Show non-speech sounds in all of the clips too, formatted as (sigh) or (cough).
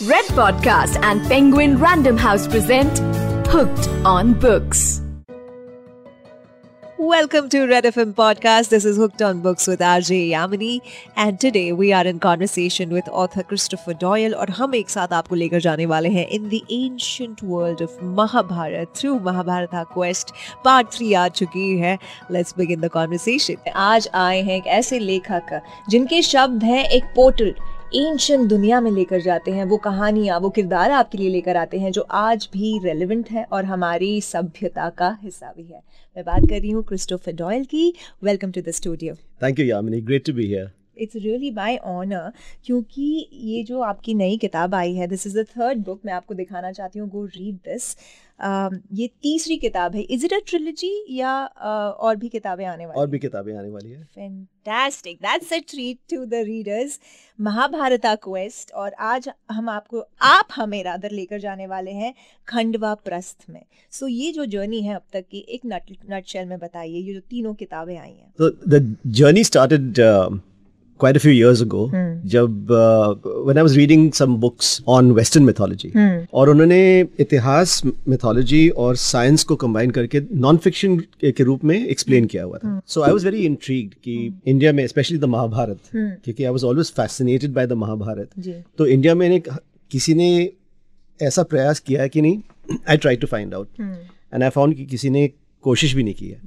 Red Podcast and Penguin Random House present Hooked on Books. Welcome to Red FM Podcast. This is Hooked on Books with RJ Yamini and today we are in conversation with author Christopher Doyle और हम एक साथ आपको लेकर जाने वाले हैं in the ancient world of Mahabharata through Mahabharata quest part 3 आ चुकी है Let's begin the conversation. आज आए हैं एक ऐसे लेखक जिनके शब्द हैं एक पोर्टल एंशंट दुनिया में लेकर जाते हैं वो कहानियाँ वो किरदार आपके लिए लेकर आते हैं जो आज भी रेलिवेंट है और हमारी सभ्यता का हिस्सा भी है मैं बात कर रही हूँ क्रिस्टोफर डॉयल की welcome to the studio Thank you, Yamini. Great to be here. It's really by honour क्योंकि ये जो आपकी नई किताब आई है this is the third book मैं आपको दिखाना चाहती हूँ गो रीड दिस ये तीसरी किताब है। इज़ इट अ ट्रिलॉजी या और भी किताबें आने वाली और भी किताबें आने वाली है। Fantastic that's a treat to the readers Mahabharata quest और आज हम आपको आप हमें रादर लेकर जाने वाले हैं खंडवा प्रस्थ में। सो so, ये जो जर्नी है अब तक की एक नट नटशेल में बताइए ये जो तीनों किताबें आई हैं। So the journey started uh, quite a few years ago. hmm. जब uh, when I was reading some books on Western mythology, और उन्होंने इतिहास mythology और science को combine करके नॉन फिक्शन के रूप में explain किया हुआ था. So I was very intrigued कि इंडिया में especially the महाभारत क्योंकि I was always fascinated by the Mahabharat. तो इंडिया में किसी ने ऐसा प्रयास किया है कि नहीं I try to find out and I found कि किसी ने कोशिश भी नहीं की है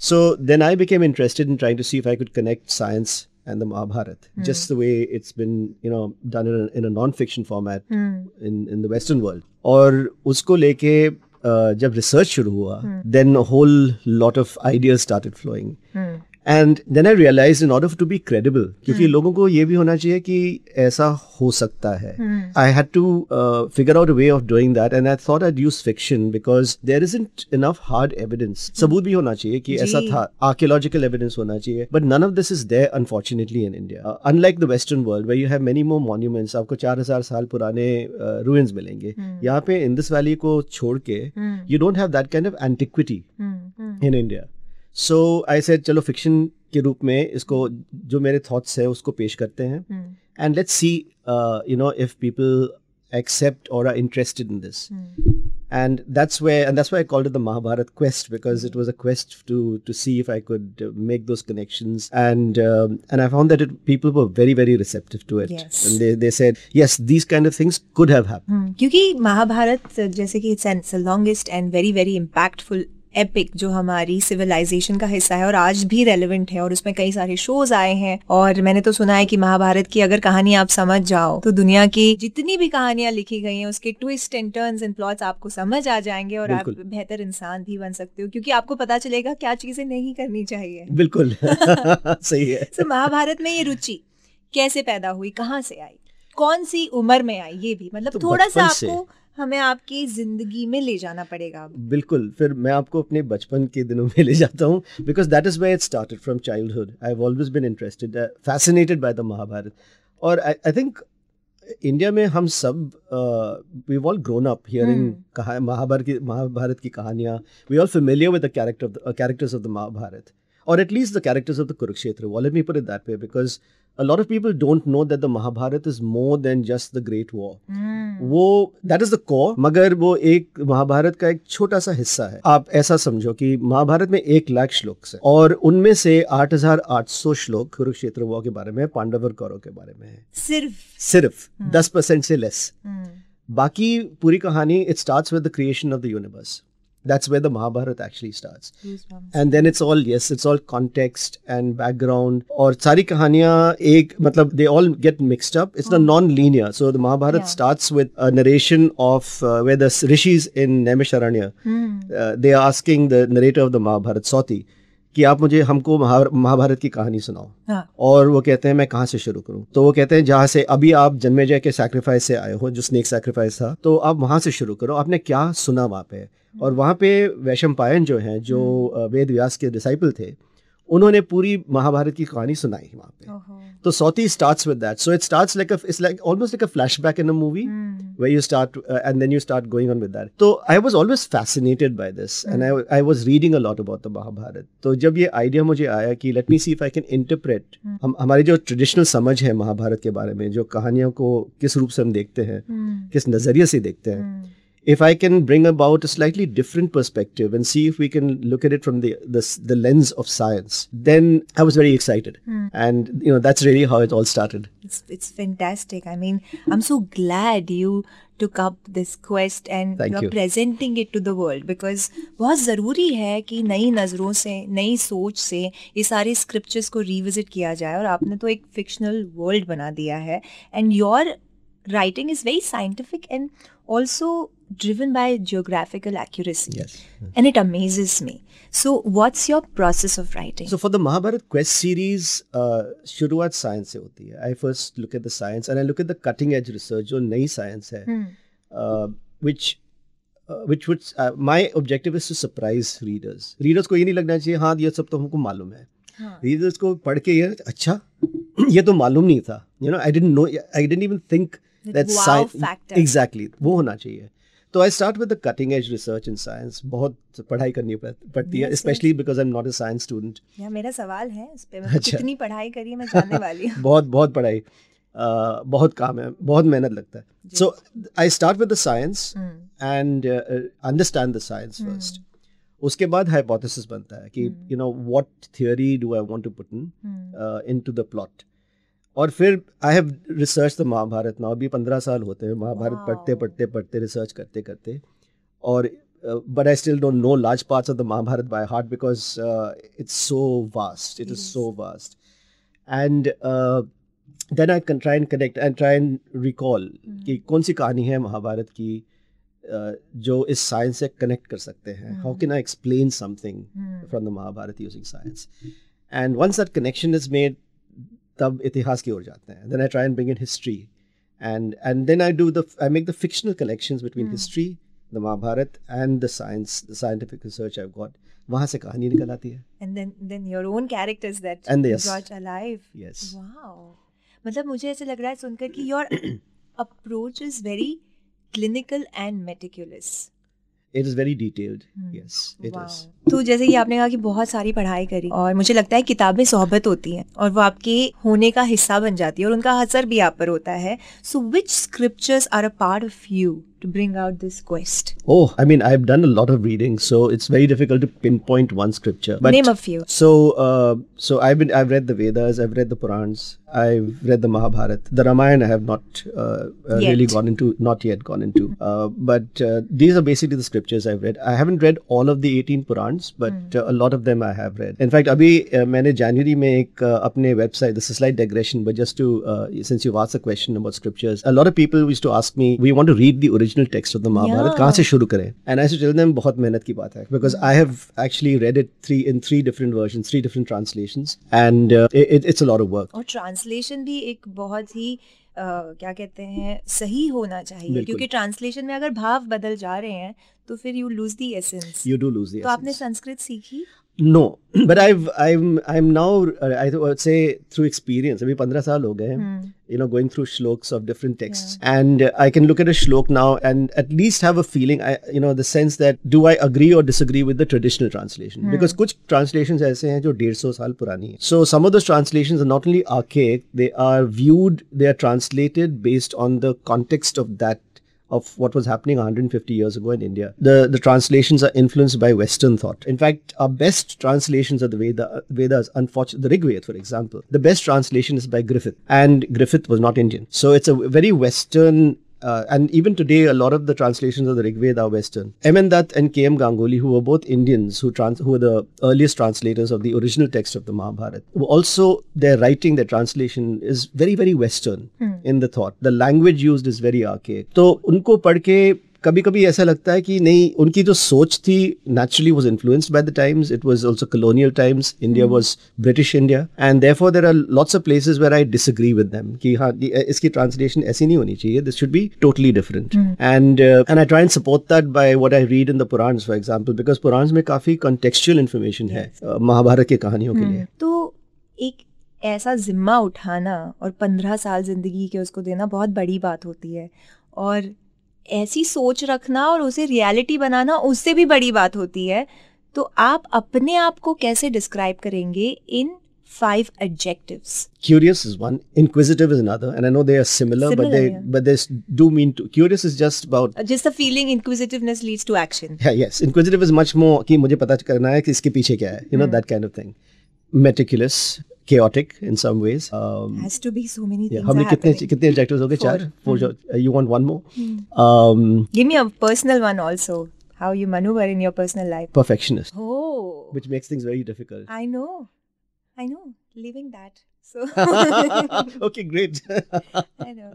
so then I became interested in trying to see if I could connect science and the Mahabharat, just the way it's been, you know, done in a, in a non-fiction format in in the Western world. और उसको लेके uh, जब research शुरू हुआ then a whole lot of ideas started flowing. And then I realise in order to be credible क्योंकि लोगों को ये भी होना चाहिए कि ऐसा हो सकता है। I had to figure out way of doing that and I thought I use fiction because there is isn't enough hard evidence सबूत भी होना चाहिए कि ऐसा था। आर्कियोलॉजिकल एविडेंस होना चाहिए but none of this is there unfortunately in India unlike the western world where you have many more monuments आपको चार हज़ार साल पुराने रूइंस मिलेंगे। यहाँ पे इंदस वैली को छोड़ के you don't have that kind of antiquity in India so I said चलो फिक्शन के रूप में इसको जो मेरे थॉट्स है उसको पेश करते हैं and let's see you know if people accept or are interested in this and that's where and that's why i called it the mahabharat quest because it was a quest to to see if i could uh, make those connections and um, and i found that it, people were very very receptive to it Yes. and they, they said yes these kind of things could have happened hmm, क्योंकि महाभारत जैसे कि it's longest and very very impactful epic जो हमारी civilisation का हिस्सा है और आज भी रेलिवेंट है और उसमें कई सारे शोज़ आए हैं। और मैंने तो सुना है कि महाभारत की अगर कहानी आप समझ जाओ तो दुनिया की जितनी भी कहानियाँ लिखी गई हैं उसके twist and turns and plots आपको समझ आ जाएँगे और आप बेहतर इंसान भी बन सकते हो क्योंकि आपको पता चलेगा क्या चीज़ें नहीं करनी चाहिए। बिल्कुल। (laughs) सही है। तो महाभारत में ये रुचि कैसे पैदा हुई कहाँ से आई कौन सी उम्र में आई ये भी। मतलब तो थोड़ा सा। आपको हमें आपकी ज़िंदगी में ले जाना पड़ेगा बिल्कुल फिर मैं आपको अपने बचपन के दिनों में (laughs) ले जाता हूँ because that is where it started from childhood I have always been interested fascinated by the Mahabharat और आई थिंक इंडिया में हम सब we all grown up hearing कहा महाभारत की महाभारत की कहानियाँ. We all familiar with the character of the characters of the Mahabharat or at least the characters of the Kurukshetra. Well, let me put it that way because a lot of people don't know that the Mahabharata is more than just the Great War. वो that is the core मगर वो एक महाभारत का एक छोटा सा हिस्सा है। आप ऐसा समझो कि महाभारत में एक लाख श्लोक है और उनमें से 8,800 श्लोक कुरुक्षेत्र वॉर के बारे में है, पांडव और कौरव के बारे में है। सिर्फ़। सिर्फ़। दस परसेंट से लेस। हम्म, बाकी पूरी कहानी it starts with the creation of the universe that's where the Mahabharata actually starts. And then it's all yes, it's all context and background. Or sari kahaniya ek matlab they all get mixed up. It's oh. non-linear. So the Mahabharata yeah. starts with a narration of uh, where the rishis in Naimisharanya mm. uh, they are asking the narrator of the Mahabharata Sauti कि आप मुझे हमको महाभारत की कहानी सुनाओ। हाँ, और वो कहते हैं मैं कहाँ से शुरू करूँ? तो वो कहते हैं जहाँ से अभी आप जन्मेजय के सैक्रिफाइस से आए हो जो स्नेक सैक्रिफाइस था तो आप वहाँ से शुरू करो। आपने क्या सुना वहाँ पे? और वहाँ पे वैशम पायन जो हैं जो वेद व्यास के डिसाइपल थे उन्होंने पूरी महाभारत की कहानी सुनाई है वहाँ पे। तो Sauti starts with that so it starts like it's like almost like a flashback in movie where you start and then you start going on with that तो I was always fascinated by this and I I was reading a about the Mahabharat तो जब ये idea मुझे आया कि let me see if I can interpret हम हमारी जो ट्रेडिशनल समझ है महाभारत के बारे में जो कहानियों को किस रूप से हम देखते हैं hmm. किस नज़रिए से देखते हैं. Hmm. if I can bring about a slightly different perspective and see if we can look at it from the the, the lens of science, then I was very excited, and you know that's really how it all started. It's, it's fantastic. I mean, I'm so glad you took up this quest and Thank you are you. presenting it to the world because बहुत ज़रूरी है कि नई नज़रों से नई सोच से ये सारे स्क्रिप्चर्स को रिविजिट किया जाए और आपने तो एक फिक्शनल वर्ल्ड बना दिया है and your writing is very scientific and also driven by geographical accuracy Yes. and it amazes me so what's your process of writing So for the Mahabharat Quest series, uh, शुरुआत science से होती है. I first look at the science and I look at the cutting edge research जो नई science है, uh, which uh, which would uh, my objective is to surprise readers. Readers को ये नहीं लगना चाहिए हाँ ये सब तो हमको मालूम है. Readers को पढ़ के ये अच्छा ये तो मालूम नहीं था. You know I didn't know I didn't even think That that wow science factor. exactly वो होना चाहिए. तो I start with the cutting edge research in science बहुत पढ़ाई करनी पड़ती है. Specially because I am not a science student मेरा सवाल है इस पे मैं अच्छा। कितनी पढ़ाई करी है मैं जानने वाली हूँ। (laughs) बहुत बहुत पढ़ाई अ, बहुत काम है बहुत मेहनत लगता है। So I start with the science and understand the science first उसके बाद हाइपोथेसिस बनता है कि you know what theory do I want to put in into the plot और फिर I have research the Mahabharat ना अभी पंद्रह साल होते हैं महाभारत Wow. पढ़ते पढ़ते पढ़ते रिसर्च करते करते। और but I still don't know large parts of the Mahabharat by heart because it's so vast it is so vast and uh, then I can and connect and try and recall कि कौन सी कहानी है महाभारत की uh, जो इस science से connect कर सकते हैं। How can I explain something from the Mahabharat using science and once that connection is made तब इतिहास की ओर जाते हैं। Then I try and bring in history and and then I do the I make the fictional connections between history the Mahabharat and the science the scientific research I got वहाँ से कहानी निकल आती है। Then then your own characters that And you yes. brought alive. Yes. wow. मतलब मुझे ऐसे लग रहा है सुनकर कि your approach is very clinical and meticulous. It is very detailed yes it is तो जैसे कि आपने कहा कि बहुत सारी पढ़ाई करी और मुझे लगता है किताबें सोहबत होती हैं और वो आपके होने का हिस्सा बन जाती है और उनका असर भी आप पर होता है। So which scriptures are a part of you to bring out this quest Oh, I mean, I've done a lot of reading, so it's very difficult to pinpoint one scripture. But Name a few. So, uh, so I've been, I've read the Vedas, I've read the Purans, I've read the Mahabharata, the Ramayana. I have not uh, uh, really Yet. gone into, not yet gone into. Uh, but uh, these are basically the scriptures I've read. I haven't read all of the 18 Purans, but uh, a lot of them I have read. In fact, अभी uh, मैंने January में एक uh, अपने website. This is a slight digression, but just to uh, since you've asked a question about scriptures, a lot of people used to ask me, we want to Original text of the Mahabharat कहाँ से शुरू करें and I tell them बहुत मेहनत की बात है. Because I have actually read it three in three different version three different translation and it's a lot of work और ट्रांसलेशन भी एक बहुत ही Uh, क्या कहते हैं सही होना चाहिए। क्योंकि ट्रांसलेशन में अगर भाव बदल जा रहे हैं तो फिर you lose the essence you do lose तो आपने संस्कृत सीखी? no but i've i'm i'm now uh, i would say through experience abhi 15 saal hmm. you know going through shloks of different texts yeah. and uh, i can look at a shlok now and at least have a feeling i you know the sense that do i agree or disagree with the traditional translation hmm. because kuch translations aise hain jo 150 saal purani so some of those translations are not only archaic they are viewed they are translated based on the context of that of what was happening 150 years ago in India. The the translations are influenced by Western thought. In fact, our best translations of the Veda, uh, Vedas, unfortunately, the Rig Veda, for example, the best translation is by Griffith, and Griffith was not Indian. So it's a very Western uh, and even today, a lot of the translations of the Rig Veda are Western. M. N. Dutt and K. M. Ganguly, who were both Indians, who, trans- who were the earliest translators of the original text of the Mahabharata, also their writing, their translation is very, very Western hmm. in the thought. The language used is very archaic. So, unko padke कभी कभी ऐसा लगता है कि नहीं उनकी जो सोच थी naturally was influenced by the times it was also colonial times India was British India and therefore there are lots of places where I disagree with them कि हाँ इसकी ट्रांसलेशन ऐसी नहीं होनी चाहिए. This should be totally different and and I try and support that by what I read in the Puranas for example because Puranas में काफ़ी contextual information है महाभारत की कहानियों के hmm. लिए। तो एक ऐसा जिम्मा उठाना और पंद्रह साल ज़िंदगी के उसको देना बहुत बड़ी बात होती है। और ऐसी सोच रखना और उसे रियलिटी बनाना उससे भी बड़ी बात होती है। तो आप अपने आप को कैसे डिस्क्राइब करेंगे in five adjectives curious is one inquisitive is another and I know they are similar but they but they do mean two curious is just about just the feeling inquisitiveness leads to action yes inquisitive is much more कि मुझे पता करना है कि इसके पीछे क्या है you know that kind of thing meticulous chaotic in some ways. Um, Has to be so many yeah, things. हमने are कितने happening. कितने adjectives हो गए Four. चार four jo- uh, you want one more Hmm. um, Give me a personal one also. How you maneuver in your personal life. perfectionist Oh, which makes things very difficult I know. I know. Living that. So (laughs) okay great I know.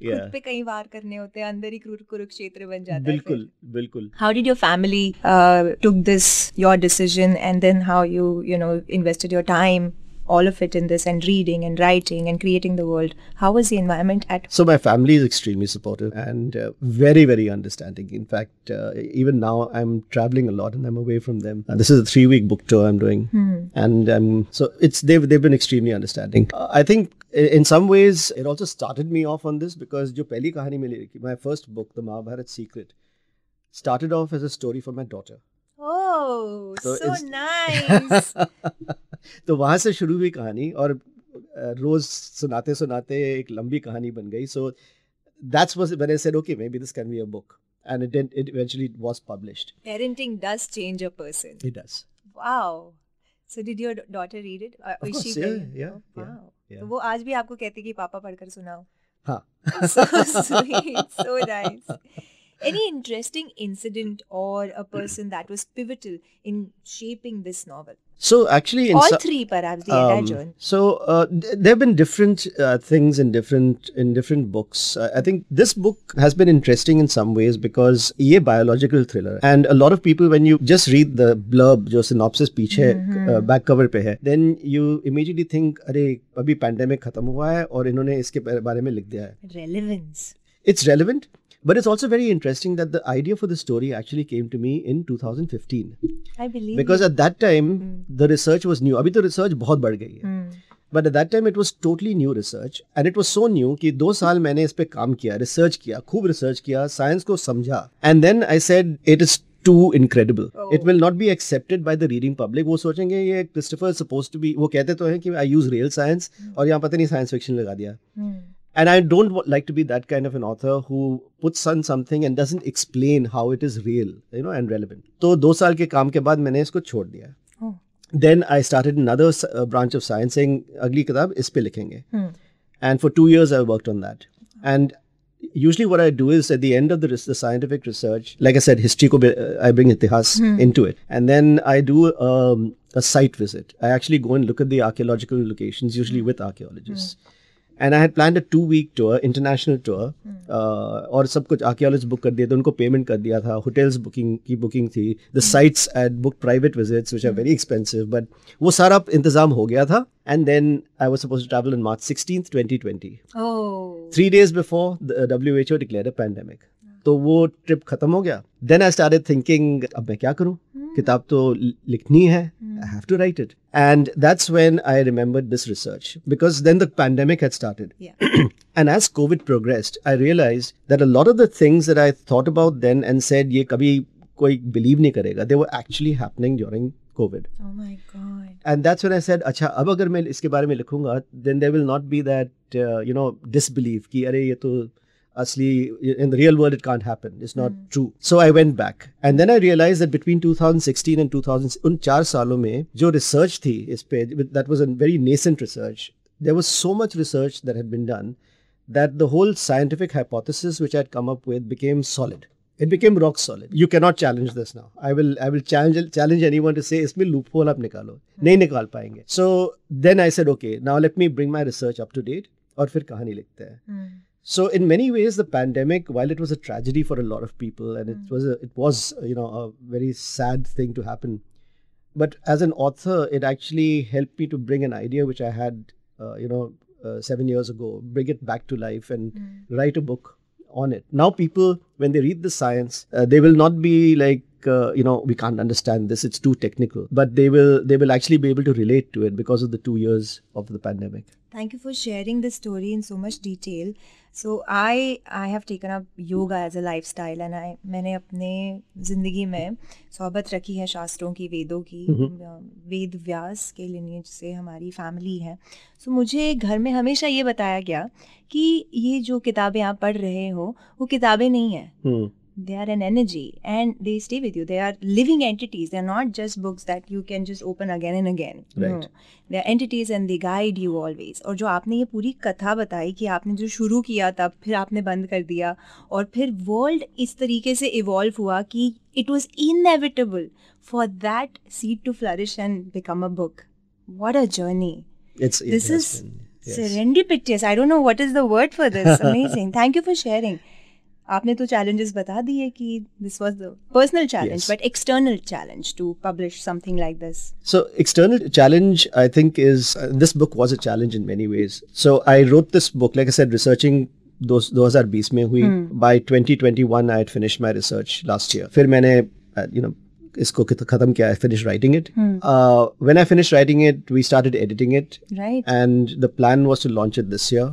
yeah खुद पे कई वार करने होते हैं अंदर ही कुरु- कुरुक्षेत्र बन जाता है बिल्कुल फिर। बिल्कुल How did your family uh, took this your decision and then how you you know invested your time all of it in this and reading and writing and creating the world. How was the environment at so my family is extremely supportive and uh, very very understanding. In fact uh, even now i'm traveling a lot and i'm away from them. And this is a 3 week book tour i'm doing. Hmm. and um, so it's they've they've been extremely understanding. Uh, I think in some ways it also started me off on this because my first book the mahabharat secret started off as a story for my daughter. Oh, तो so nice. (laughs) तो वहाँ से शुरू हुई कहानी और रोज सुनाते सुनाते एक लंबी कहानी बन गई। So that's did your read it वो आज भी आपको कहती कि पापा पढ़कर सुनाओ। हाँ। (laughs) Any interesting incident or a person that was pivotal in shaping this novel? so actually in All so- three, perhaps, the entire Um, journey. so uh, th- there have been different uh, things in different in different books. Uh, I think this book has been interesting in some ways because ये biological thriller and a lot of people when you just read the blurb जो synopsis पीछे uh, back cover पे है then you immediately think अरे अभी pandemic खत्म हुआ है और इन्होंने इसके बारे बारे में लिख दिया है Relevance. it's relevant but it's also very interesting that the idea for the story actually came to me in 2015 I believe because you. at that time the research was new अभी तो research बहुत बढ़ गई है Hmm. But at that time it was totally new research and it was so new कि दो साल मैंने इस पे काम किया रिसर्च किया खूब रिसर्च किया साइंस को समझा and then I said it is to incredible it will not be accepted by the reading public वो सोचेंगे ये क्रिस्टोफर सपोज टू बी वो कहते तो हैं कि आई यूज रियल साइंस और यहाँ पता नहीं साइंस फिक्शन लगा दिया Hmm. And I don't wa- like to be that kind of an author who puts on something and doesn't explain how it is real, you know, and relevant. तो दो साल के काम के बाद मैंने इसको छोड़ दिया. Oh. Then I started another s- uh, branch of science saying अगली किताब इस पे लिखेंगे. Hmm. And for two years I worked on that. And usually what I do is at the end of the, res- the scientific research, like I said, history ko bhi- uh, I bring itihas into it. And then I do um, a site visit. I actually go and look at the archaeological locations, usually with archaeologists. And I had plan a two week tour international tour और सब कुछ archaeologist book कर दिए थे उनको payment कर दिया था होटल्स बुकिंग की बुकिंग थी the sites at book private visits which are very expensive but वो सारा इंतजाम हो गया था and then I was suppose to travel in March sixteen twenty twenty Oh. Three days before W H O declare a pandemic तो वो trip खत्म हो गया। देन आई स्टार्ट थिंकिंग अब मैं क्या करूँ? Hmm. किताब तो लिखनी है। I have to write it and that's when I remember this research because then the pandemic had started and as Covid progressed I realise that a lot of the things that I thought about then and said ये कभी कोई believe नहीं करेगा they were actually happening during Covid and that's when I said अच्छा अब अगर मैं इसके बारे में लिखूँगा then there will not be that you know disbelieve कि अरे ये तो असली in the real world it can't happen it's not true so i went back and then i realized that between 2016 and 2000 उन चार सालों में जो research थी इस पे that was a very nascent research there was so much research that had been done that the whole scientific hypothesis which I'd come up with became solid. It became rock solid. You cannot challenge this now. I will I will challenge challenge anyone to say इसमें loophole आप निकालो नहीं निकाल पाएंगे. So then I said okay now let me bring my research up to date और फिर कहानी लिखते हैं. Hmm. So in many ways, the pandemic, while it was a tragedy for a lot of people, and it was a, it was you know a very sad thing to happen, but as an author, it actually helped me to bring an idea which I had uh, you know uh, seven years ago, bring it back to life and write a book on it. Now people, when they read the science, uh, they will not be like uh, you know we can't understand this it's too technical but they will they will actually be able to relate to it because of the two years of the pandemic Thank you for sharing the story in so much detail. So I I have taken up yoga as a lifestyle and I मैंने अपने ज़िंदगी में सोहबत रखी है शास्त्रों की वेदों की वेद व्यास के लिनिएज से हमारी फैमिली है सो मुझे घर में हमेशा ये बताया गया कि ये जो किताबें आप पढ़ रहे हो वो किताबें नहीं है Hmm. They are an energy and they stay with you they are living entities they're not just books that you can just open again and again Right. no. they are entities and they guide you always और जो आपने ये पूरी कथा बताई कि आपने जो शुरू किया तब फिर आपने बंद कर दिया और फिर वर्ल्ड इस तरीके से इवॉल्व हुआ कि it was inevitable for that seed to flourish and become a book what a journey it's it this is yes. serendipitous i don't know what is the word for this amazing thank you for sharing आपने तो challenges बता दिए कि this was the personal challenge Yes. but external challenge to publish something like this So external challenge, I think, is uh, this book was a challenge in many ways. So I wrote this book, like I said, researching those 2020 में हुई. By 2021, I had finished my research last year. फिर मैंने, uh, you know, इसको खत- खत्म किया. I finished writing it. Uh, when I finished writing it, we started editing it, right and the plan was to launch it this year,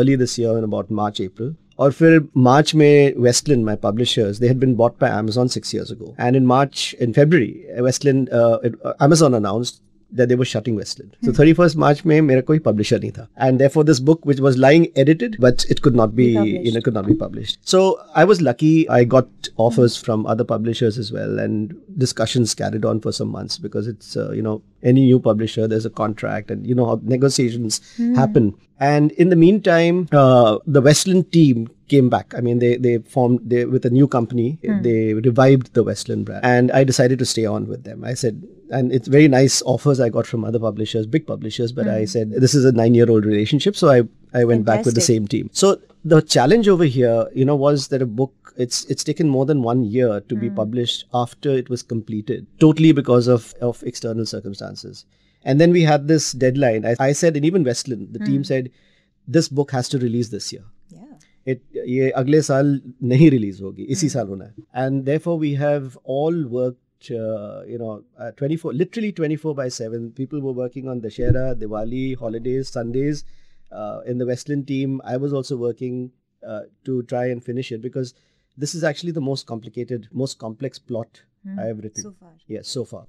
early this year in about March, April. और फिर मार्च में Westland my publishers they had been bought by Amazon six years ago and in March in February, Westland Amazon announced that they were shutting Westland. So hmm. 31st March May, मेरा कोई publisher and therefore this book which was lying edited but it could not be published. you know could not be published. So I was lucky I got offers hmm. from other publishers as well and discussions carried on for some months because it's uh, you know any new publisher there's a contract and you know how negotiations hmm. happen and in the meantime uh, the Westland team came back. I mean, they they formed they with a new company. Hmm. They revived the Westland brand, and I decided to stay on with them. I said, and it's very nice offers I got from other publishers, big publishers. But I hmm. said this is a nine-year-old relationship, so I I went back with the same team. So the challenge over here, you know, was that a book it's it's taken more than one year to be hmm. published after it was completed, totally because of of external circumstances. And then we had this deadline. I, I said, and even Westland, the team said, this book has to release this year. yeah it ये अगले साल नहीं release होगी इसी साल होना है and therefore we have all worked you know uh, 24 literally 24 by 7 people were working on Dashera Diwali holidays Sundays uh, in the Westland team I was also working uh, to try and finish it because this is actually the most complicated most complex plot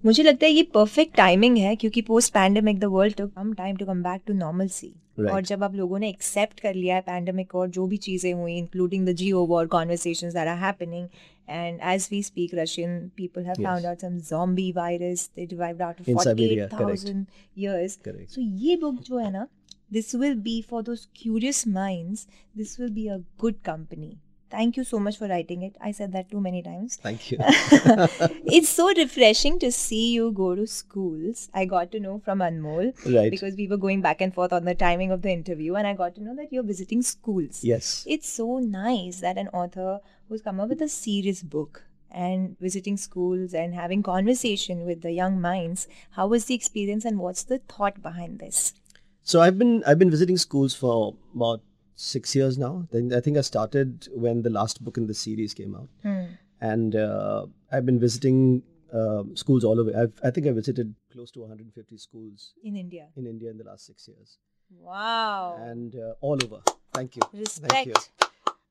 मुझे लगता है ये perfect timing है क्योंकि post pandemic the world took some time to come back to normal see और जब आप लोगों ने एक्सेप्ट कर लिया है पैंडेमिक और जो भी चीज़ें हुई including the geo war conversation are happening and as we speak russian people have yes. found out some zombie virus they derived out of 48000 years correct. so ye book jo hai na this will be for those curious minds this will be a good company thank you so much for writing it. I said that too many times. Thank you. (laughs) it's so (laughs) refreshing to see you go to schools. I got to know from Anmol right. because we were going back and forth on the timing of the interview, and I got to know that you're visiting schools. Yes. It's so nice that an author who's come up with a serious book and visiting schools and having conversation with the young minds how was the experience and what's the thought behind this so i've been i've been visiting schools for about six years now. Then I think I started when the last book in the series came out, and uh, I've been visiting uh, schools all over. I've, I think I visited close to 150 schools In India. in India in the last six years, Wow. and uh, all over. Thank you. Thank you.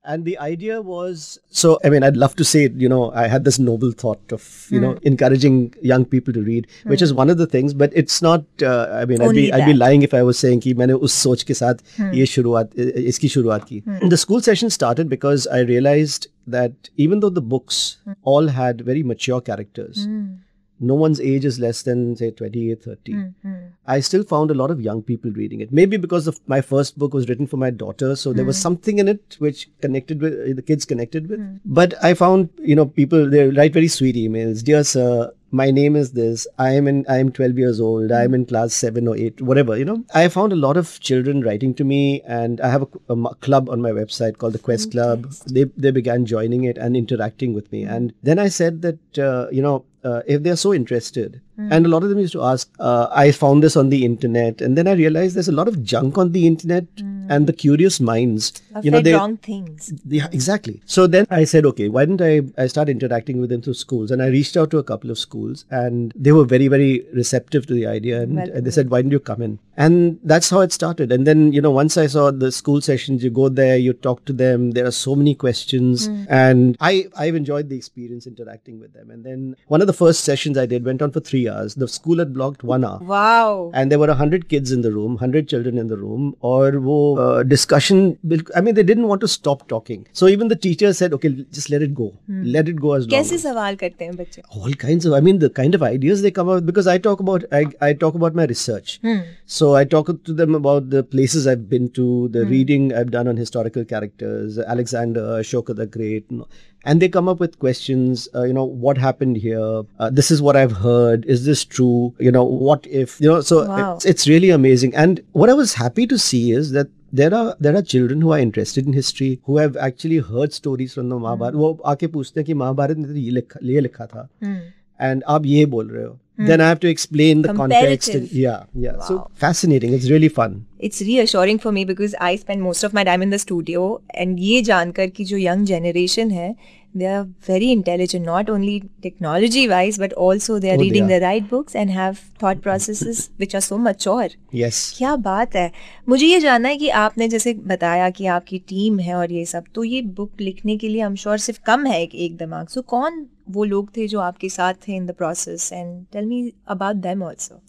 And the idea was so, I mean, I'd love to say, you know, I had this noble thought of, you mm. know, hmm. encouraging young people to read, mm. which is one of the things, but it's not, uh, I mean, I'd be, I'd be, lying if I was saying that I us soch ke saath mm. ye shuruaat, iski shuruaat ki. Mm. The school session started because I realized that even though the books hmm. all had very mature characters, hmm no one's age is less than say 28, 30. Hmm, hmm. I still found a lot of young people reading it. Maybe because of my first book was written for my daughter, so there was hmm. something in it which connected with the kids connected with. But I found you know people they write very sweet emails. Dear sir, my name is this. I am in I am 12 years old. I am in class seven or eight, whatever. You know, I found a lot of children writing to me, and I have a club on my website called the Quest Club. They they began joining it and interacting with me, and then I said that uh, you know uh, if they're so interested, Hmm. and a lot of them used to ask, uh, I found this on the internet, and then I realized there's a lot of junk on the internet hmm. and the curious minds. I've you know they wrong things. yeah hmm. exactly. So then i said okay why didn't i i start interacting with them through schools? And i reached out to a couple of schools and they were very very receptive to the idea. And, and they said why didn't you come in and that's how it started. And then you know once i saw the school sessions you go there you talk to them there are so many questions. Mm. and i i've enjoyed the experience interacting with them. And then one of the first sessions i did went on for 3 hours. The school had blocked 1 hour. Wow. And there were 100 kids in the room 100 children in the room or uh, discussion i mean they didn't want to stop talking. So even the teacher said okay just let it go. Mm. let it go as long all kinds of i mean the kind of ideas they come up with because i talk about i, I talk about my research. Mm. so I talk to them about the places I've been to the reading I've done on historical characters Alexander Ashoka the Great and they come up with questions uh, you know what happened here uh, this is what I've heard is this true you know what if you know so Wow. it's, it's really amazing and what I was happy to see is that there are there are children who are interested in history who have actually heard stories from the Mahabharata वो आके पूछते हैं कि महाभारत में तो ये लिखा ये लिखा था and आप ये बोल रहे हो then I have to explain the context and, yeah yeah so fascinating it's really fun It's reassuring for me because I spend most of my time in the studio and ये जानकर कि जो young generation है they are very intelligent not only technology wise but also they are Oh, reading they are. the right books and have thought processes which are so mature. yes क्या बात है मुझे ये जानना है कि आपने जैसे बताया कि आपकी टीम है और ये सब तो ये बुक लिखने के लिए हम श्योर सिर्फ़ कम है एक, एक दिमाग सो कौन वो लोग थे जो आपके साथ थे in the process and tell me about them also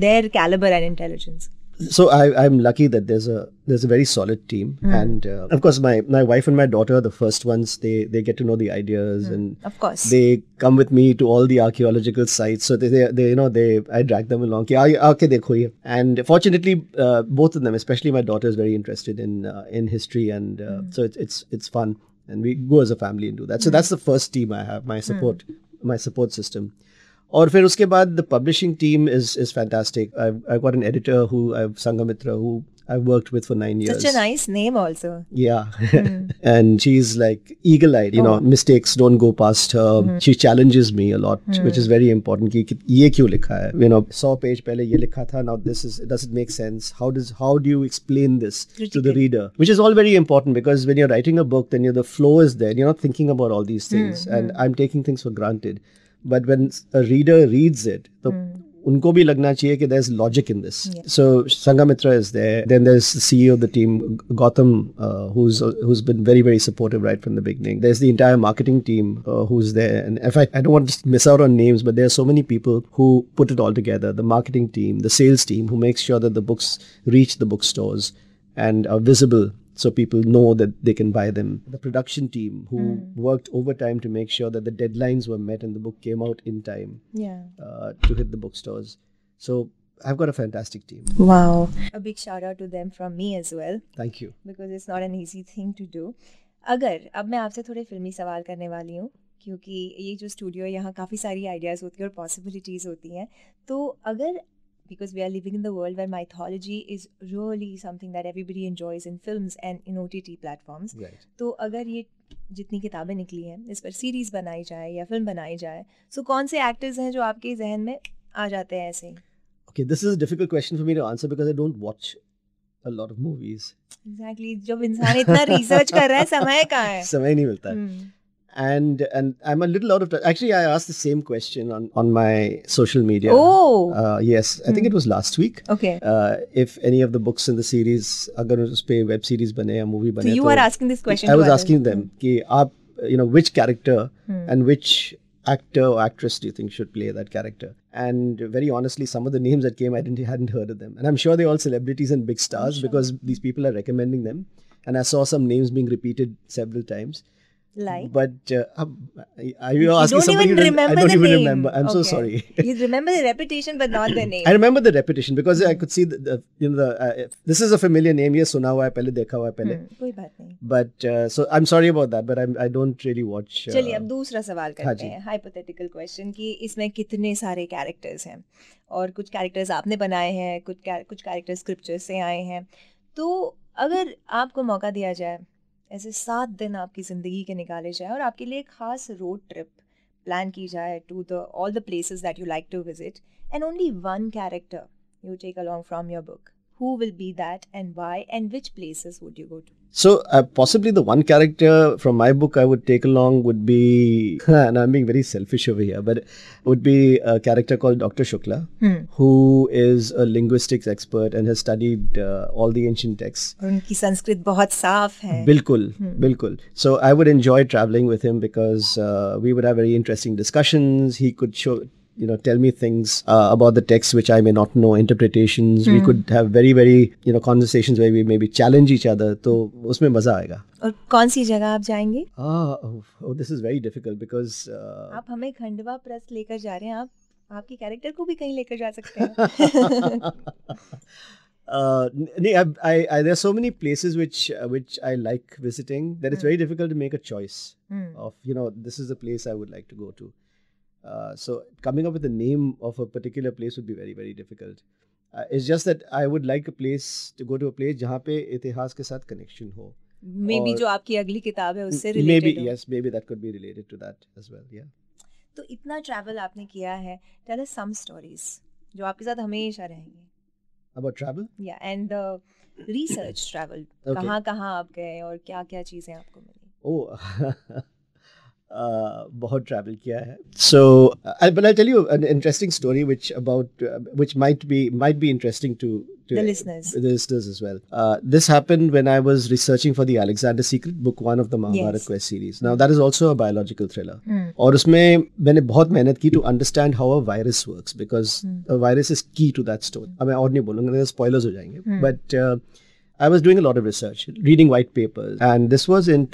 their calibre and intelligence so I, I'm lucky that there's a there's a very solid team, and uh, of course my my wife and my daughter are the first ones. They they get to know the ideas, and Of course. they come with me to all the archaeological sites. So they they, they you know they I drag them along. कि, "आ- आके देखो ये." And fortunately, uh, both of them, especially my daughter, is very interested in uh, in history, and uh, so it's it's it's fun, and we go as a family and do that. So hmm. that's the first team I have, my support, hmm. my support system. Or then, the publishing team is is fantastic. I've got an editor who I've Sanghamitra who I've worked with for nine years. Such a nice name, also. Yeah. Mm. (laughs) and she's like eagle eyed, you oh. know, mistakes don't go past her. Mm. She challenges me a lot, mm. which is very important. You know, 100 page pehle ye likha tha, now this is, does it make sense? How does, how do you explain this to the reader? Which is all very important because when you're writing a book, then you the flow is there. You're not thinking about all these things. Hmm, and hmm. I'm taking things for granted. But when a reader reads it, the hmm. उनको भी लगना चाहिए कि there's logic in this. So Sangamitra is there. Then there's the CEO of the team, Gautam, uh, who's who's been very very supportive right from the beginning. There's the entire marketing team uh, who's there, and if I I don't want to miss out on names, but there are so many people who put it all together. The marketing team, the sales team, who makes sure that the books reach the bookstores and are visible so people know that they can buy them. The production team who worked overtime to make sure that the deadlines were met and the book came out in time Yeah. uh, to hit the bookstores. So I've got a fantastic team. Wow. A big shout out to them from me as well. Thank you. Because it's not an easy thing to do अगर अब मैं आपसे थोड़े फिल्मी सवाल करने वाली हूँ क्योंकि ये जो स्टूडियो है यहाँ काफ़ी सारी आइडियाज़ होती हैं और पॉसिबिलिटीज़ होती हैं तो अगर because we are living in the world where mythology is really something that everybody enjoys in films and in OTT platforms. Right. तो अगर ये जितनी किताबें निकली हैं इस पर सीरीज़ बनाई जाए या फ़िल्म बनाई जाए सो so कौन से एक्टर्स हैं जो आपके जहन में आ जाते हैं ऐसे ही okay this is a difficult question for me to answer because I don't watch a lot of movies exactly जब इंसान इतना रिसर्च कर रहा है समय कहाँ है (laughs) समय नहीं मिलता hmm. and and I'm a little out of touch. Actually, I asked the same question on on my social media. Oh, uh, yes, I think it hmm. was last week. Okay, uh, if any of the books in the series are going to pay web series bane or movie bane, so you are asking this question. I was others. asking them, ki aap, you know, which character hmm. and which actor or actress do you think should play that character? And very honestly, some of the names that came, I didn't hadn't heard of them, and I'm sure they're all celebrities and big stars sure. because these people are recommending them. And I saw some names being repeated several times. Like. but uh, um, are you You asking don't somebody even remember I don't the even name. remember I'm okay. so sorry you remember the reputation but not the name. I remember the repetition because I could see the, the you know the uh, this is a familiar name ये सुना हुआ है पहले देखा हुआ है पहले हम्म, कोई बात नहीं but uh, so I'm sorry about that but I'm I don't really watch uh, चलिए अब दूसरा सवाल हाँ करते। हैं हाइपोथेटिकल क्वेश्चन कि इसमें कितने सारे कैरेक्टर्स हैं और कुछ कैरेक्टर्स आपने बनाए हैं कुछ कुछ कैरेक्टर स्क्रिप्चर से आए हैं तो अगर आपको मौका दिया जाए ऐसे सात दिन आपकी ज़िंदगी के निकाले जाए और आपके लिए एक खास रोड ट्रिप प्लान की जाए to the all the places that you like to visit and only one character you take along from your book who will be that and why and which places would you go to? So uh, possibly the one character from my book I would take along would be, (laughs) and I'm being very selfish over here, but would be a character called Dr. Shukla, who is a linguistics expert and has studied uh, all the ancient texts. और उनकी संस्कृत बहुत साफ है Bilkul, bilkul. So I would enjoy traveling with him because uh, we would have very interesting discussions. He could show, you know, tell me things uh, about the text which I may not know, interpretations. We could have very, very, you know, conversations where we maybe challenge each other. तो उसमें मजा आएगा. और कौन सी जगह आप जाएंगे Ah, oh, oh, this is very difficult because uh, आप हमें खंडवा प्रेस लेकर जा रहे हैं आप आपके कैरेक्टर को भी कहीं लेकर जा सकते हैं uh, n- nee, I, I, I, there are so many places which uh, which I like visiting that it's very difficult to make a choice of you know this is the place I would like to go to. Uh, so coming up with the name of a particular place would be very very difficult. Uh, it's just that I would like a place to go to a place जहाँ पे इतिहास के साथ connection हो. May be और- जो आपकी अगली किताब है उससे maybe related yes, maybe that could be related to that as well. Yeah. तो इतना ट्रैवल आपने किया है टेल अस सम स्टोरीज जो आपके साथ हमेशा रहेंगी About travel. या and the research travel Okay. कहाँ कहाँ आप गए और क्या क्या चीज़ें आपको मिली Oh, uh, बहुत travel किया है. So, I, but I'll tell you an interesting story which about uh, which might be might be interesting to, to The listeners. the listeners as well. Uh, this happened when I was researching for the Alexander Secret, book one of the Mahabharata Yes. quest series. Now that is also a biological thriller. और उसमें मैंने बहुत मेहनत की to understand how a virus works because a virus is key to that story. अब मैं और नहीं बोलूँगा नहीं तो spoilers हो जाएंगे. But uh, I was doing a lot of research, reading white papers, and this was in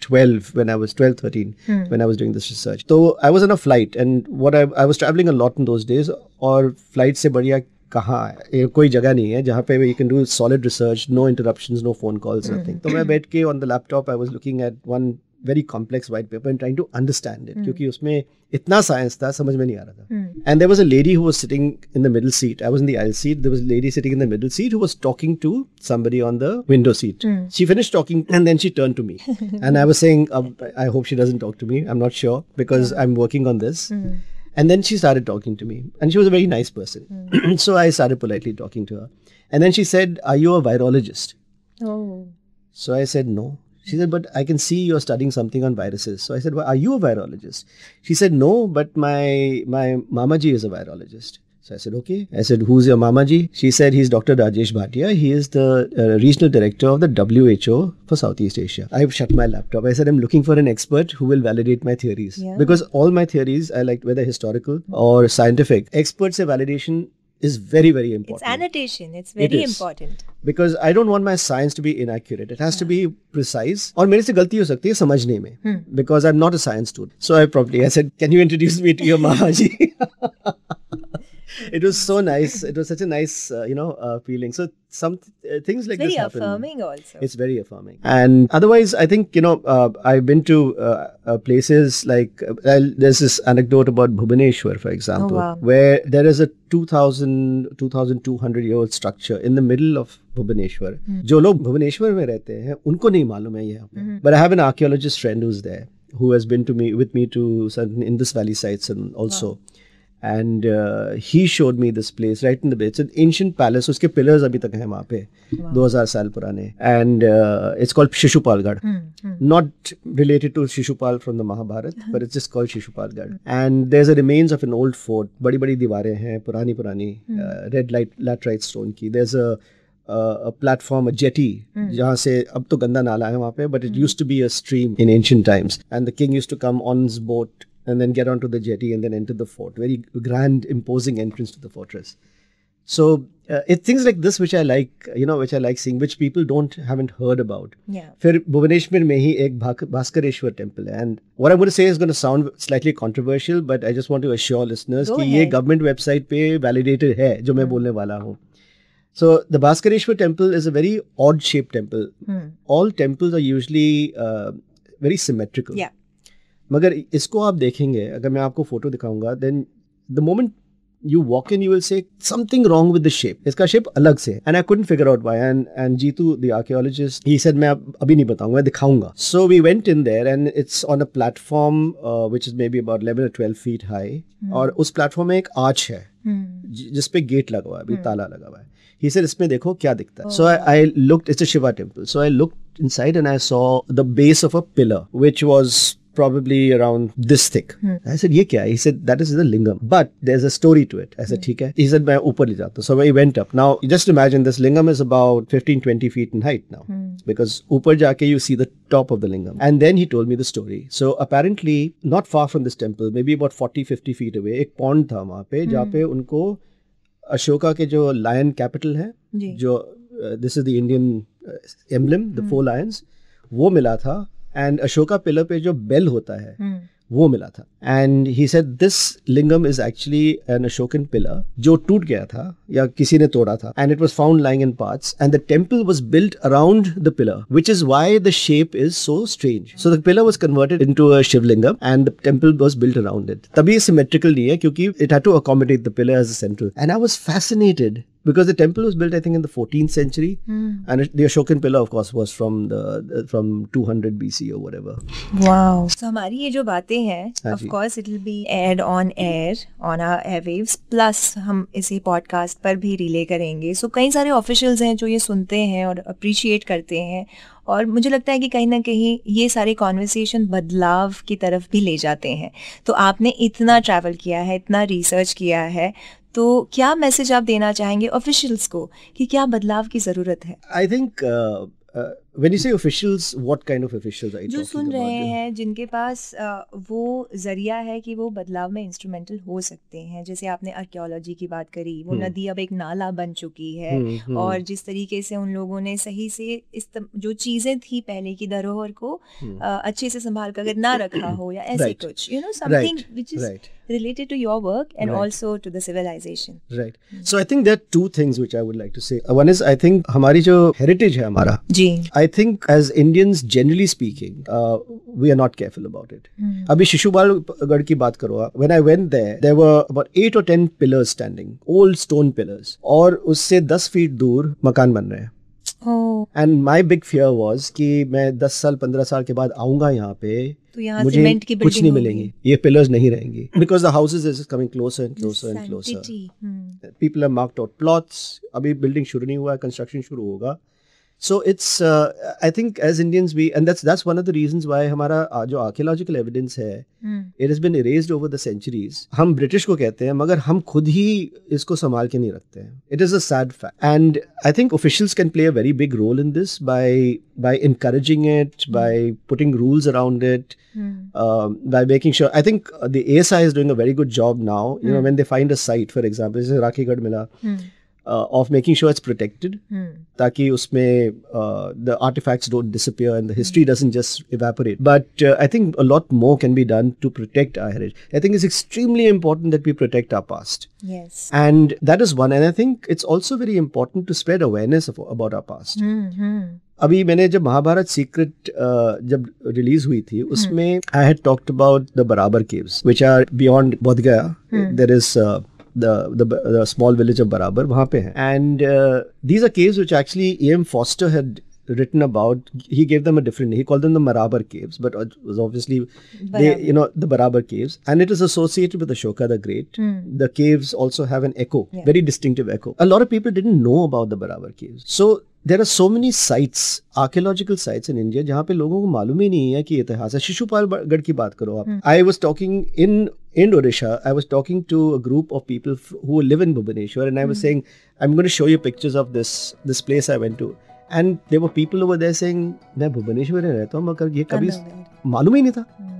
2012 when I was 12, 13, when I was doing this research. So I was on a flight, and what I, I was traveling a lot in those days, और flight से बढ़िया कहाँ है ये कोई जगह नहीं है जहाँ पे you can do solid research no interruptions no phone calls nothing तो मैं बैठ के on the laptop I was looking at one very complex white paper and trying to understand it क्योंकि उसमें इतना साइंस था समझ में नहीं आ रहा था and there was a lady who was sitting in the middle seat I was in the aisle seat there was a lady sitting in the middle seat who was talking to somebody on the window seat she finished talking and then she turned to me (laughs) and i was saying um, i hope she doesn't talk to me i'm not sure because i'm working on this and then she started talking to me, and she was a very nice person. (clears throat) so I started politely talking to her. And then she said, Are you a virologist? Oh So I said, No. She said, But I can see you're studying something on viruses. So I said, well, Are you a virologist? She said, No, but my my mamaji is a virologist. So I said, Okay. I said, Who's your mamaji? She said, He's Dr. Rajesh Bhatia. He is the uh, regional director of the WHO for Southeast Asia. I shut my laptop. I said, I'm looking for an expert who will validate my theories. Yeah. Because all my theories, I like whether historical or scientific, experts say validation is very, very important it's annotation it's very is. Important because I don't want my science to be inaccurate. It has to be precise. और मेरे से गलती हो सकती है समझने में because I'm not a science student. So I probably I said, can you introduce me to your (laughs) Mahaji? (laughs) it was so nice. It was such a nice uh, you know uh, feeling. So some uh, things like very this happen. Affirming also It's very affirming. And otherwise, I think, you know, uh, I've been to uh, uh, places like, uh, well, there's this anecdote about Bhubaneswar, for example, wow. where there is a 2000, 2200 year old structure in the middle of Bhubaneswar. जो लोग भुवनेश्वर में रहते हैं उनको नहीं मालूम है यहाँ पे but I have an archaeologist friend who's there who has been to me with me to certain Indus Valley sites and also and uh, he showed me this place right in the bay. It's an ancient palace. उसके pillars अभी तक हैं वहाँ पे 2000 साल पुराने and uh, it's called Shishupalgarh. Not related to Shishupal from the Mahabharata, but it's just called Shishupalgarh. And there's a remains of an old fort. बड़ी बड़ी दीवारें हैं पुरानी पुरानी uh, red light laterite stone की. There's a uh, a platform, a jetty, जहाँ से अब तो गंदा नाला है वहाँ पे, but it used to be a stream in ancient times. And the king used to come on his boat and then get onto the jetty and then enter the fort. Very grand, imposing entrance to the fortress. So uh, it's things like this which I like, you know, which I like seeing, which people don't haven't heard about. Yeah. फिर भुवनेश्वर में ही एक भाक- Bhaskareshwar temple है and what I'm going to say is going to sound slightly controversial but I just want to assure listeners Go कि ये ahead. Government website पे validated है जो मैं बोलने वाला हूँ So the Bhaskareshwar temple is a very odd shaped temple. All temples are usually uh, very symmetrical. Yeah. मगर इसको आप देखेंगे अगर मैं आपको फ़ोटो दिखाऊँगा then the moment you walk in you will see something wrong with the shape इसका shape अलग से and I couldn't figure out why and and Jeetu the archaeologist he said मैं अभी नहीं बताऊँगा मैं दिखाऊँगा. So we went in there and it's on a platform which is maybe about 11 or 12 feet high और उस प्लेटफॉर्म में एक आर्च है। जि- जिस पे गेट लगा हुआ है अभी ताला लगा हुआ है। ही सर इसमें देखो क्या दिखता है. So I looked it's a Shiva temple so I looked inside and I saw the base of a pillar which was probably around this thick. I said, ये क्या है? He said, that is the lingam. But there's a story to it. I said, ठीक है. He said, मैं ऊपर ले जाता हूँ. So I went up. Now, just imagine this lingam is about 15, 20 feet in height now. Because ऊपर जाके you see the top of the lingam. And then he told me the story. So apparently, not far from this temple, maybe about 40, 50 feet away, एक pond था वहाँ पे, जहाँ पे उनको अशोका के जो लायन कैपिटल है जी। जो this is the Indian emblem the four Lions वो मिला था and Ashoka pillar पे जो बेल होता है hmm. वो मिला था। And he said this lingam is actually an Ashokan pillar जो टूट गया था या किसी ने तोड़ा था। And it was found lying in parts and the temple was built around the pillar which is why the shape is so strange so the pillar was converted into a Shivalingam and the temple was built around it तभी symmetrical नहीं है क्योंकि it had to accommodate the pillar as a central and I was fascinated because the temple was built i think in the 14th century. Mm. and it- the ashokan pillar of course was from the, the from 200 bc or whatever. Wow so हमारी ये जो बातें हैं हाँ of ji. Course it will be aired on air on our airwaves plus हम इसी podcast पर भी रिले करेंगे. सो कई सारे ऑफिशियल्स हैं जो ये सुनते हैं और अप्रिशिएट करते हैं. और मुझे लगता है कि कहीं ना कहीं ये सारे कॉन्वर्सेशन बदलाव की तरफ़ भी ले जाते हैं. तो आपने इतना ट्रैवल किया है इतना रिसर्च किया है तो क्या मैसेज आप देना चाहेंगे ऑफिशियल्स को कि क्या बदलाव की ज़रूरत है? I think when you say officials what kind of officials are you जो सुन about? हैं जिनके पास वो ज़रिया है कि वो बदलाव में इंस्ट्रूमेंटल हो सकते हैं। जैसे आपने आर्कियोलॉजी की बात करी वो नदी अब एक नाला बन चुकी है हम्म, हम्म। और जिस तरीके से उन लोगों ने सही से इस जो चीज़ें थी पहले की धरोहर को अ, अच्छे से संभाल कर अगर ना रखा हो या ऐसे Right. कुछ you know something which is. Related to your work and Right. Also to the civilisation right. So i think there are two things which i would like to say. One is i think हमारी जो heritage है हमारा जी। I I think as Indians generally speaking we are not careful about it अभी शिशु बालगढ़ की बात करो when I went there there were about eight or ten pillars standing old stone pillars और उससे 10 फीट दूर मकान बन रहे हैं। And my big fear was कि मैं दस साल पंद्रह साल के बाद आऊँगा यहाँ पे तो मुझे की कुछ नहीं मिलेंगी। ये पिलर्स नहीं रहेंगी। Because the house is coming closer and closer and closer people are marked out plots अभी बिल्डिंग शुरू नहीं हुआ है कंस्ट्रक्शन शुरू होगा। So it's uh, I think as Indians we and that's that's one of the reasons why हमारा uh, जो archaeological evidence है hmm. it has been erased over the centuries. हम British को कहते हैं मगर हम खुद ही इसको संभाल के नहीं It is a sad fact. And I think officials can play a very big role in this by by encouraging it, hmm. by putting rules around it, hmm. um, by making sure. I think the ASI is doing a very good job now. You know when they find a site, for example, this is Rakhigarhi Mila. of making sure it's protected ताकि उसमें uh, the artifacts don't disappear and the history doesn't just evaporate but uh, i think a lot more can be done to protect our heritage i think it's extremely important that we protect our past Yes. and that is one and i think it's also very important to spread awareness of, about our past अभी मैंने जब Mahabharat secret जब release हुई थी उसमें I had talked about the Barabar caves which are beyond Bodhgaya there is the, the, the small village of Barabar, wahan pe hai. And uh, these are caves which actually E.M. Forster had written about. He gave them a different name. He called them the Marabar caves, but it was obviously, Barabar. they, you know, the Barabar caves. And it is associated with Ashoka the Great. Mm. The caves also have an echo, yeah. very distinctive echo. A lot of people didn't know about the Barabar caves. So there are so many sites archaeological sites in India जहाँ पे लोगों को मालूम ही नहीं है कि इतिहास है। शिशुपाल गढ़ की बात करो आप। I was talking in in Odisha I was talking to a group of people who live in Bhubaneswar and I was saying I am gonna show you pictures of this this place I went to and there people over there saying मैं भुवनेश्वर में रहता हूँ मगर ये कभी मालूम ही नहीं था. हम्म।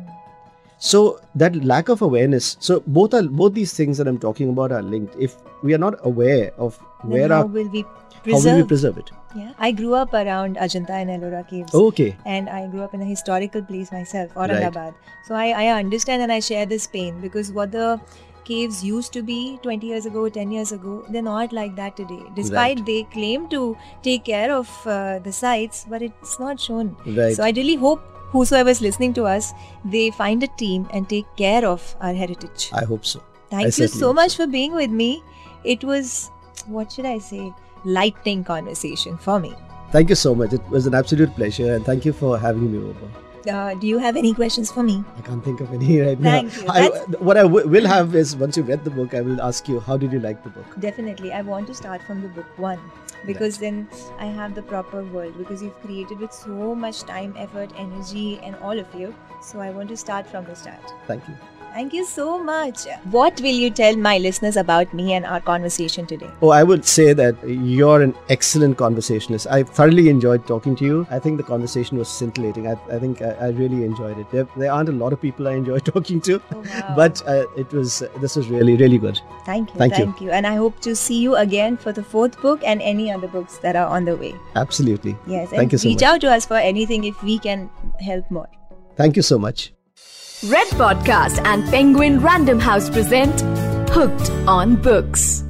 So that lack of awareness so both are both these things that i'm talking about are linked if we are not aware of where how our will we how will we preserve? preserve it Yeah, I grew up around Ajanta and Ellora caves. okay and I grew up in a historical place myself, Aurangabad. So I, I understand and I share this pain because what the caves used to be 20 years ago, 10 years ago, they're not like that today. Despite Right. they claim to take care of uh, the sites, but it's not shown. Right. So I really hope whosoever is listening to us, they find a team and take care of our heritage. i hope so Thank I you so much for being with me. It was, what should I say, lightning conversation for me. thank you so much it was an absolute pleasure and thank you for having me over uh, do you have any questions for me? I can't think of any (laughs) right Thank now. you. I, what I w- will have is once you read the book, I will ask you, how did you like the book? Definitely, I want to start from the book one because then I have the proper world because you've created with so much time, effort, energy, and all of you. So I want to start from the start. Thank you. Thank you so much. What will you tell my listeners about me and our conversation today? Oh, I would say that you're an excellent conversationalist. I thoroughly enjoyed talking to you. I think the conversation was scintillating. I, I think I, I really enjoyed it. There, there aren't a lot of people I enjoy (laughs) talking to, Oh, wow. but uh, it was this was really really good. Thank you. Thank you. thank you. And I hope to see you again for the fourth book and any other books that are on the way. Absolutely. Yes. Thank you so reach much. out to us for anything if we can help more. Thank you so much. Red Podcast and Penguin Random House present Hooked on Books.